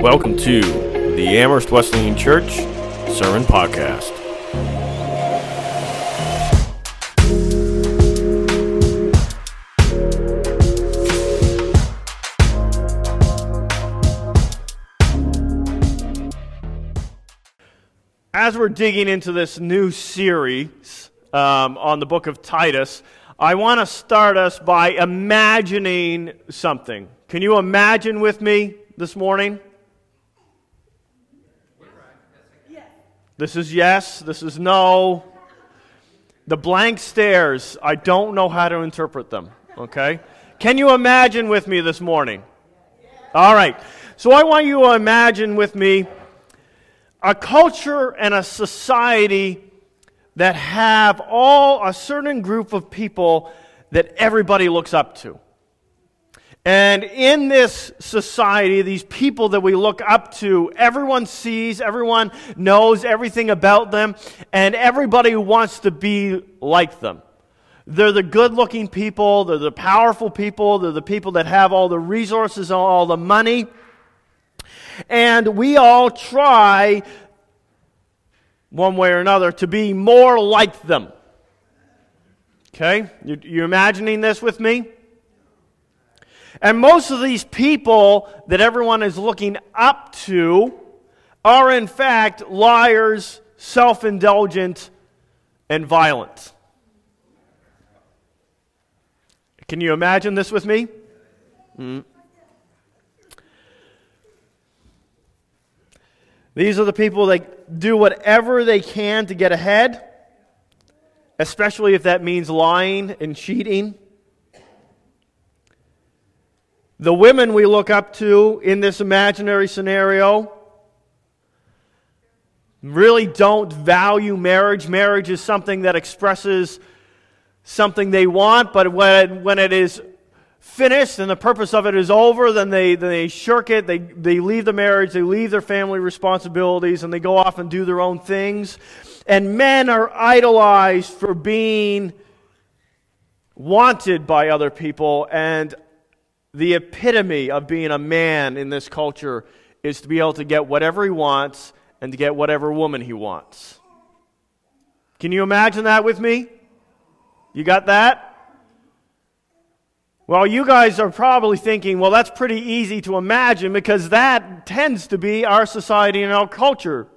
Welcome to the Amherst Wesleyan Church Sermon Podcast. As we're digging into this new series um, on the book of Titus, I want to start us by imagining something. Can you imagine with me this morning? This is yes, this is no. The blank stares, I don't know how to interpret them, okay? Can you imagine with me this morning? All right. So I want you to imagine with me a culture and a society that have all a certain group of people that everybody looks up to. And in this society, these people that we look up to, everyone sees, everyone knows everything about them, and everybody wants to be like them. They're the good looking people, they're the powerful people, they're the people that have all the resources, and all the money. And we all try, one way or another, to be more like them. Okay? You, you imagining this with me? And most of these people that everyone is looking up to are, in fact, liars, self indulgent, and violent. Can you imagine this with me? Mm. These are the people that do whatever they can to get ahead, especially if that means lying and cheating. The women we look up to in this imaginary scenario really don't value marriage. Marriage is something that expresses something they want, but when, when it is finished and the purpose of it is over, then they, then they shirk it. They, they leave the marriage, they leave their family responsibilities, and they go off and do their own things. And men are idolized for being wanted by other people and the epitome of being a man in this culture is to be able to get whatever he wants and to get whatever woman he wants. Can you imagine that with me? You got that? Well, you guys are probably thinking, well, that's pretty easy to imagine because that tends to be our society and our culture,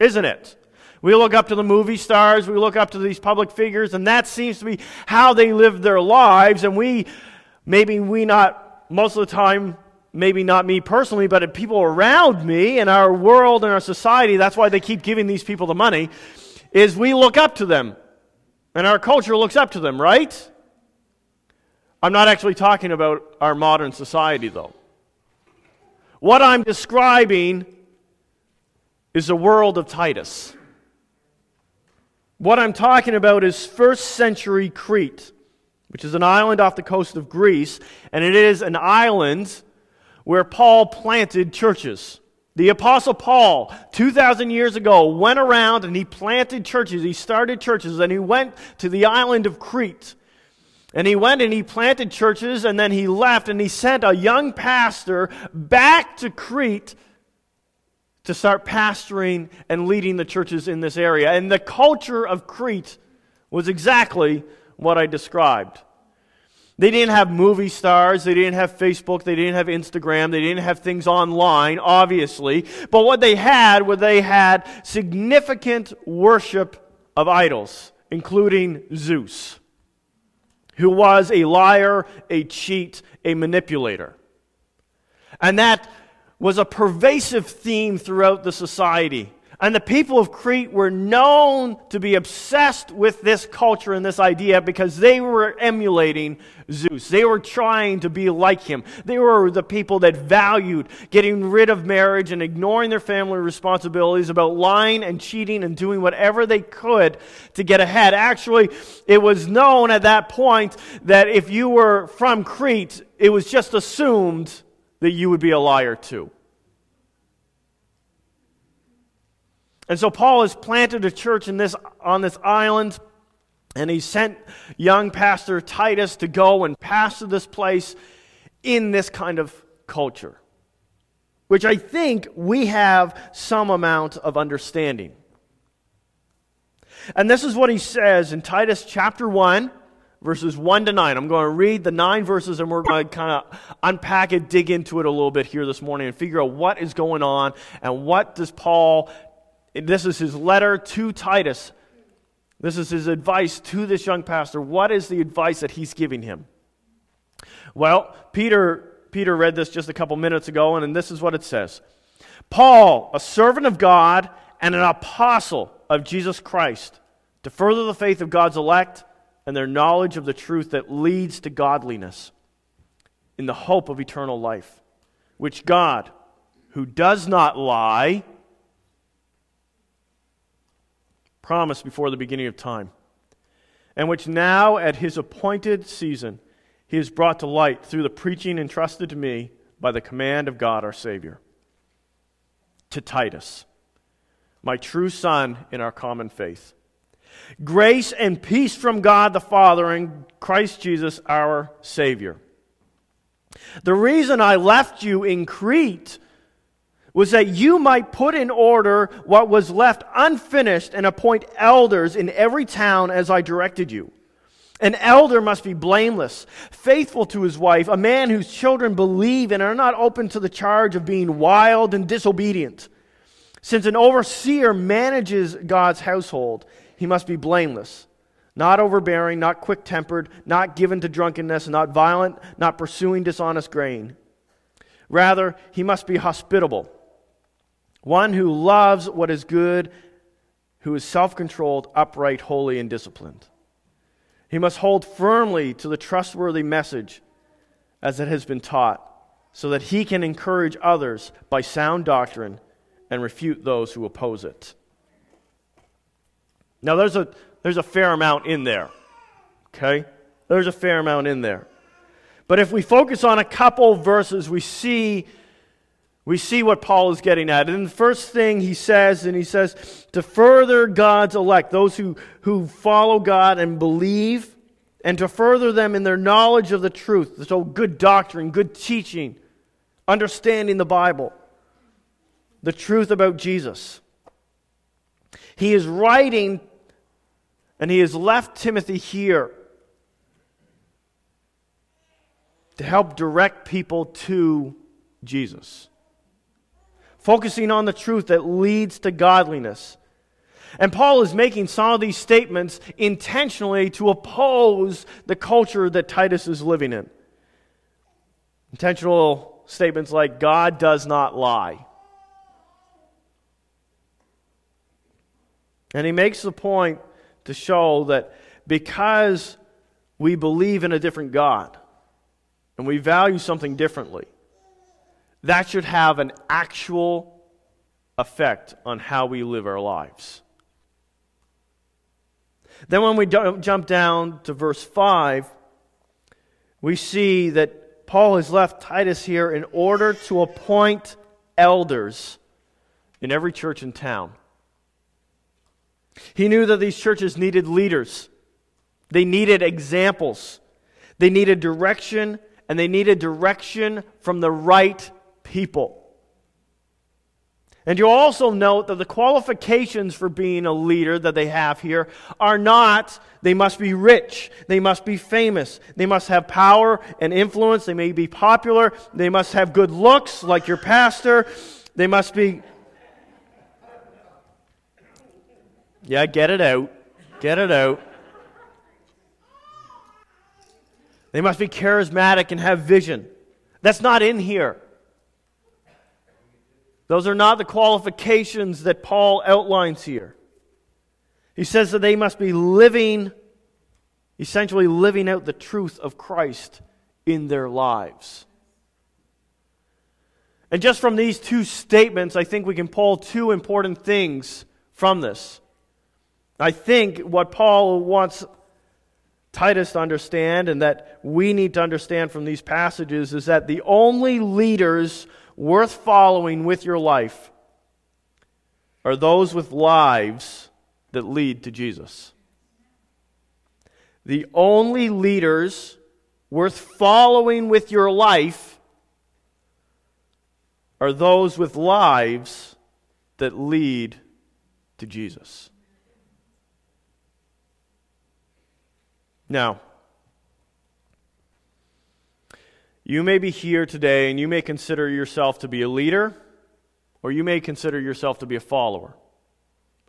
isn't it? We look up to the movie stars, we look up to these public figures, and that seems to be how they live their lives, and we Maybe we not, most of the time, maybe not me personally, but people around me in our world and our society, that's why they keep giving these people the money, is we look up to them. And our culture looks up to them, right? I'm not actually talking about our modern society, though. What I'm describing is the world of Titus. What I'm talking about is first century Crete which is an island off the coast of Greece, and it is an island where Paul planted churches. The Apostle Paul, 2,000 years ago, went around and he planted churches. He started churches, and he went to the island of Crete. And he went and he planted churches, and then he left and he sent a young pastor back to Crete to start pastoring and leading the churches in this area. And the culture of Crete was exactly what I described. They didn't have movie stars. They didn't have Facebook. They didn't have Instagram. They didn't have things online, obviously. But what they had was they had significant worship of idols, including Zeus, who was a liar, a cheat, a manipulator. And that was a pervasive theme throughout the society. And the people of Crete were known to be obsessed with this culture and this idea because they were emulating Zeus. They were trying to be like him. They were the people that valued getting rid of marriage and ignoring their family responsibilities, about lying and cheating and doing whatever they could to get ahead. Actually, it was known at that point that if you were from Crete, it was just assumed that you would be a liar too. And so Paul has planted a church in this, on this island, and he sent young pastor Titus to go and pastor this place in this kind of culture. which I think we have some amount of understanding. And this is what he says in Titus chapter 1, verses 1 to 9. I'm going to read the nine verses and we're going to kind of unpack it, dig into it a little bit here this morning and figure out what is going on and what does Paul, this is his letter to Titus. This is his advice to this young pastor. What is the advice that he's giving him? Well, Peter Peter read this just a couple minutes ago, and this is what it says Paul, a servant of God and an apostle of Jesus Christ, to further the faith of God's elect and their knowledge of the truth that leads to godliness in the hope of eternal life, which God, who does not lie, promised before the beginning of time, and which now at his appointed season he has brought to light through the preaching entrusted to me by the command of God our Savior. To Titus, my true son in our common faith. Grace and peace from God the Father and Christ Jesus our Savior. The reason I left you in Crete was that you might put in order what was left unfinished and appoint elders in every town as I directed you. An elder must be blameless, faithful to his wife, a man whose children believe and are not open to the charge of being wild and disobedient. Since an overseer manages God's household, he must be blameless, not overbearing, not quick tempered, not given to drunkenness, not violent, not pursuing dishonest gain. Rather, he must be hospitable, one who loves what is good, who is self controlled, upright, holy, and disciplined. He must hold firmly to the trustworthy message as it has been taught, so that he can encourage others by sound doctrine and refute those who oppose it. Now, there's a, there's a fair amount in there. Okay? There's a fair amount in there. But if we focus on a couple verses, we see we see what Paul is getting at. And the first thing he says, and he says, to further God's elect, those who, who follow God and believe, and to further them in their knowledge of the truth. So, good doctrine, good teaching, understanding the Bible, the truth about Jesus. He is writing, and he has left Timothy here to help direct people to Jesus focusing on the truth that leads to godliness. And Paul is making some of these statements intentionally to oppose the culture that Titus is living in. Intentional statements like, God does not lie. And he makes the point to show that because we believe in a different God and we value something differently, that should have an actual effect on how we live our lives. Then, when we jump down to verse 5, we see that Paul has left Titus here in order to appoint elders in every church in town. He knew that these churches needed leaders, they needed examples, they needed direction, and they needed direction from the right people. And you also note that the qualifications for being a leader that they have here are not they must be rich, they must be famous, they must have power and influence, they may be popular, they must have good looks like your pastor, they must be. Yeah, get it out. Get it out. They must be charismatic and have vision. That's not in here. Those are not the qualifications that Paul outlines here. He says that they must be living, essentially living out the truth of Christ in their lives. And just from these two statements, I think we can pull two important things from this. I think what Paul wants Titus to understand and that we need to understand from these passages is that the only leaders worth following with your life are those with lives that lead to Jesus. The only leaders worth following with your life are those with lives that lead to Jesus. Now, you may be here today and you may consider yourself to be a leader, or you may consider yourself to be a follower.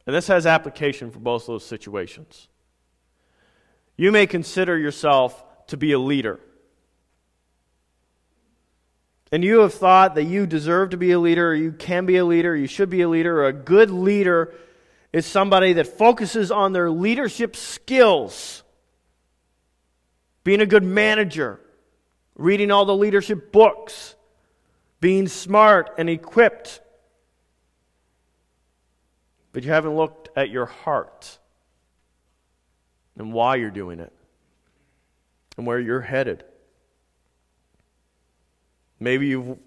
And this has application for both those situations. You may consider yourself to be a leader. And you have thought that you deserve to be a leader, or you can be a leader, you should be a leader, or a good leader is somebody that focuses on their leadership skills, being a good manager, reading all the leadership books, being smart and equipped. But you haven't looked at your heart and why you're doing it and where you're headed. Maybe you've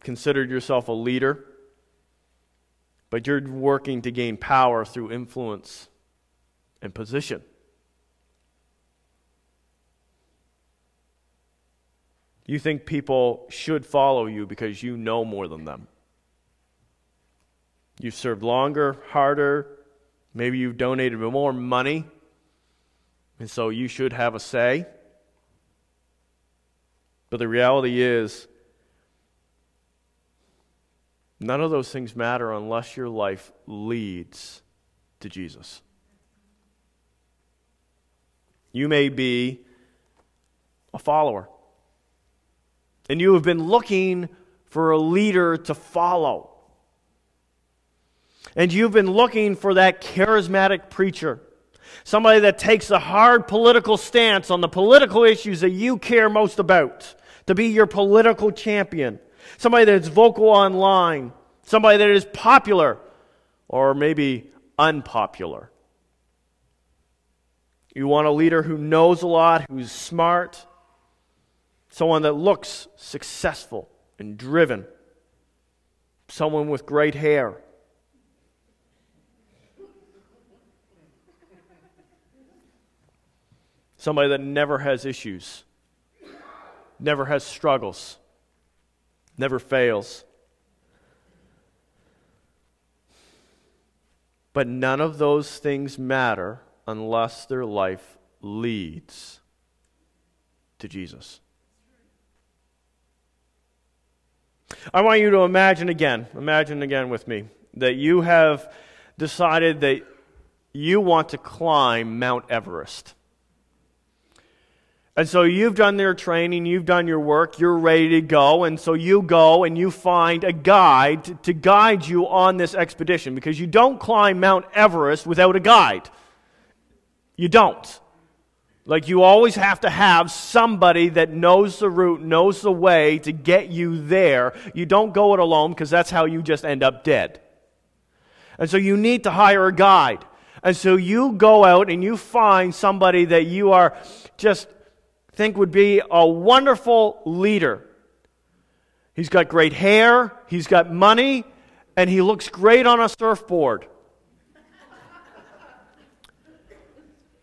considered yourself a leader, but you're working to gain power through influence and position. You think people should follow you because you know more than them. You've served longer, harder. Maybe you've donated more money, and so you should have a say. But the reality is, none of those things matter unless your life leads to Jesus. You may be a follower, and you have been looking for a leader to follow. And you've been looking for that charismatic preacher. Somebody that takes a hard political stance on the political issues that you care most about, to be your political champion, somebody that's vocal online, somebody that is popular. Or maybe unpopular. You want a leader who knows a lot, who's smart, someone that looks successful and driven, someone with great hair Somebody that never has issues, never has struggles, never fails. But none of those things matter unless their life leads to Jesus. I want you to imagine again, imagine again with me, that you have decided that you want to climb Mount Everest. And so you've done your training, you've done your work, you're ready to go. And so you go and you find a guide to, guide you on this expedition because you don't climb Mount Everest without a guide. You don't. Like you always have to have somebody that knows the route, knows the way to get you there. You don't go it alone because that's how you just end up dead. And so you need to hire a guide. And so you go out and you find somebody that you are just think would be a wonderful leader. He's got great hair, he's got money, and he looks great on a surfboard.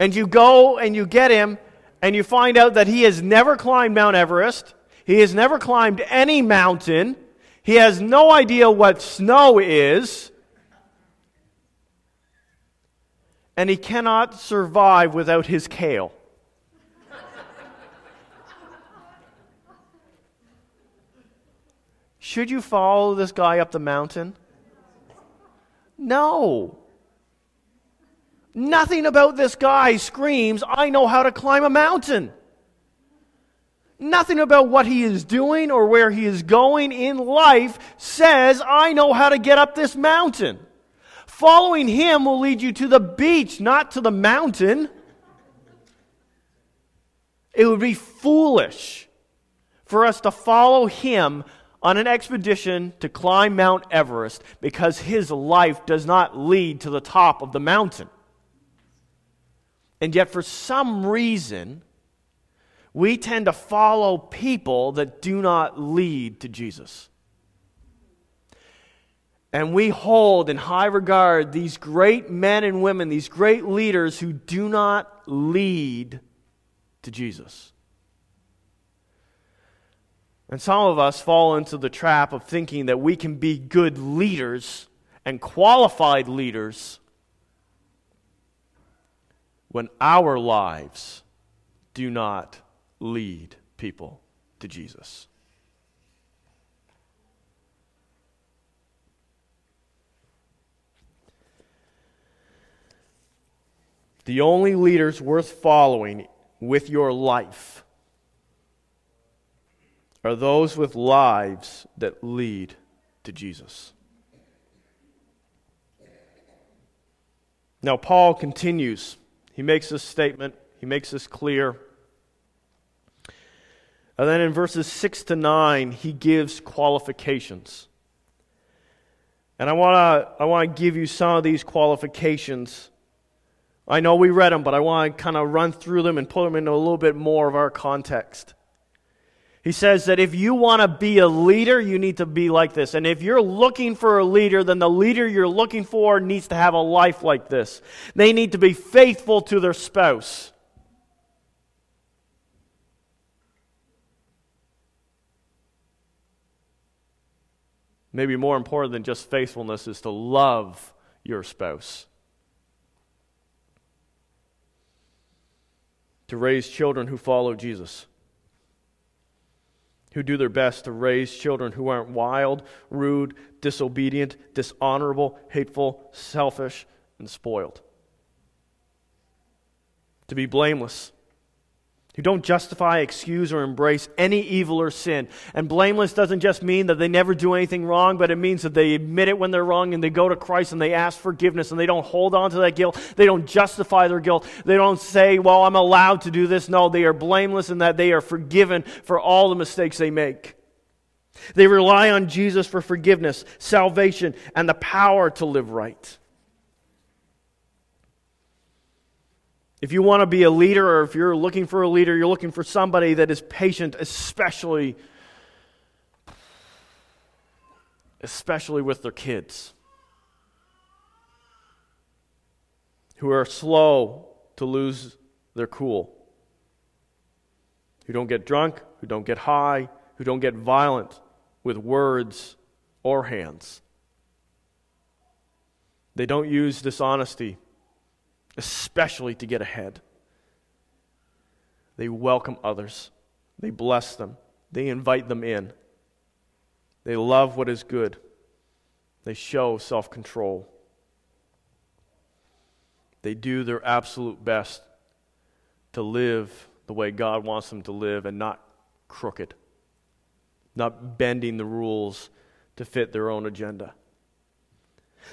And you go and you get him, and you find out that he has never climbed Mount Everest, he has never climbed any mountain, he has no idea what snow is. And he cannot survive without his kale. Should you follow this guy up the mountain? No. Nothing about this guy screams, I know how to climb a mountain. Nothing about what he is doing or where he is going in life says, I know how to get up this mountain. Following him will lead you to the beach, not to the mountain. It would be foolish for us to follow him on an expedition to climb Mount Everest because his life does not lead to the top of the mountain. And yet, for some reason, we tend to follow people that do not lead to Jesus. And we hold in high regard these great men and women, these great leaders who do not lead to Jesus. And some of us fall into the trap of thinking that we can be good leaders and qualified leaders when our lives do not lead people to Jesus. The only leaders worth following with your life are those with lives that lead to Jesus. Now, Paul continues. He makes this statement, he makes this clear. And then in verses 6 to 9, he gives qualifications. And I want to I want to give you some of these qualifications I know we read them, but I want to kind of run through them and put them into a little bit more of our context. He says that if you want to be a leader, you need to be like this. And if you're looking for a leader, then the leader you're looking for needs to have a life like this. They need to be faithful to their spouse. Maybe more important than just faithfulness is to love your spouse. to raise children who follow Jesus, who do their best to raise children who aren't wild, rude, disobedient, dishonorable, hateful, selfish, and spoiled. To be blameless who don't justify, excuse, or embrace any evil or sin. And blameless doesn't just mean that they never do anything wrong, but it means that they admit it when they're wrong and they go to Christ and they ask forgiveness and they don't hold on to that guilt. They don't justify their guilt. They don't say, well, I'm allowed to do this. No, they are blameless in that they are forgiven for all the mistakes they make. They rely on Jesus for forgiveness, salvation, and the power to live right. If you want to be a leader or if you're looking for a leader, you're looking for somebody that is patient, especially especially with their kids. Who are slow to lose their cool. Who don't get drunk, who don't get high, who don't get violent with words or hands. They don't use dishonesty especially to get ahead. They welcome others, they bless them, they invite them in. They love what is good, they show self control. They do their absolute best to live the way God wants them to live and not crooked, not bending the rules to fit their own agenda.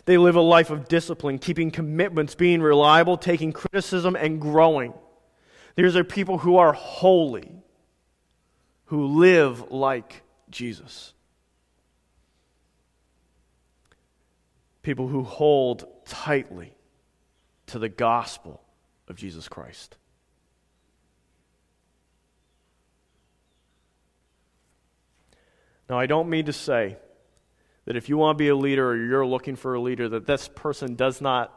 They live a life of discipline, keeping commitments, being reliable, taking criticism, and growing. These are people who are holy, who live like Jesus. People who hold tightly to the gospel of Jesus Christ. Now, I don't mean to say that if you want to be a leader or you're looking for a leader, that this person does not,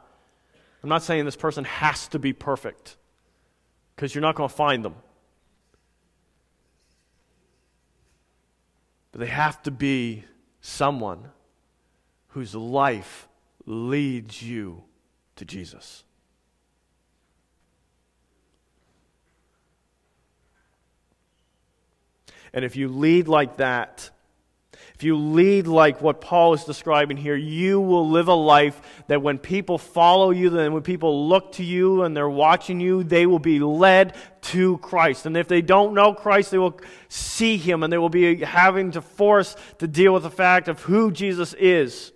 I'm not saying this person has to be perfect, because you're not going to find them. But they have to be someone whose life leads you to Jesus. And if you lead like that, you lead like what Paul is describing here, you will live a life that when people follow you, then when people look to you and they're watching you, they will be led to Christ. And if they don't know Christ, they will see him and they will be having to force to deal with the fact of who Jesus is.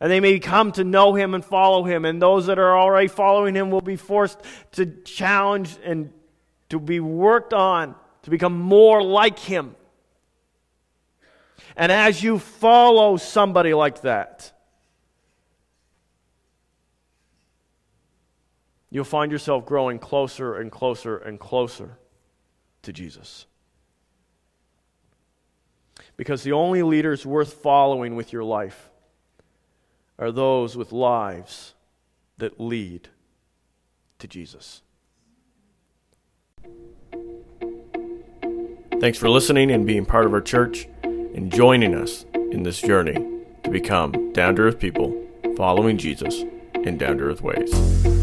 And they may come to know him and follow him. And those that are already following him will be forced to challenge and to be worked on to become more like him. And as you follow somebody like that, you'll find yourself growing closer and closer and closer to Jesus. Because the only leaders worth following with your life are those with lives that lead to Jesus. Thanks for listening and being part of our church and joining us in this journey to become down to earth people following Jesus in down to earth ways.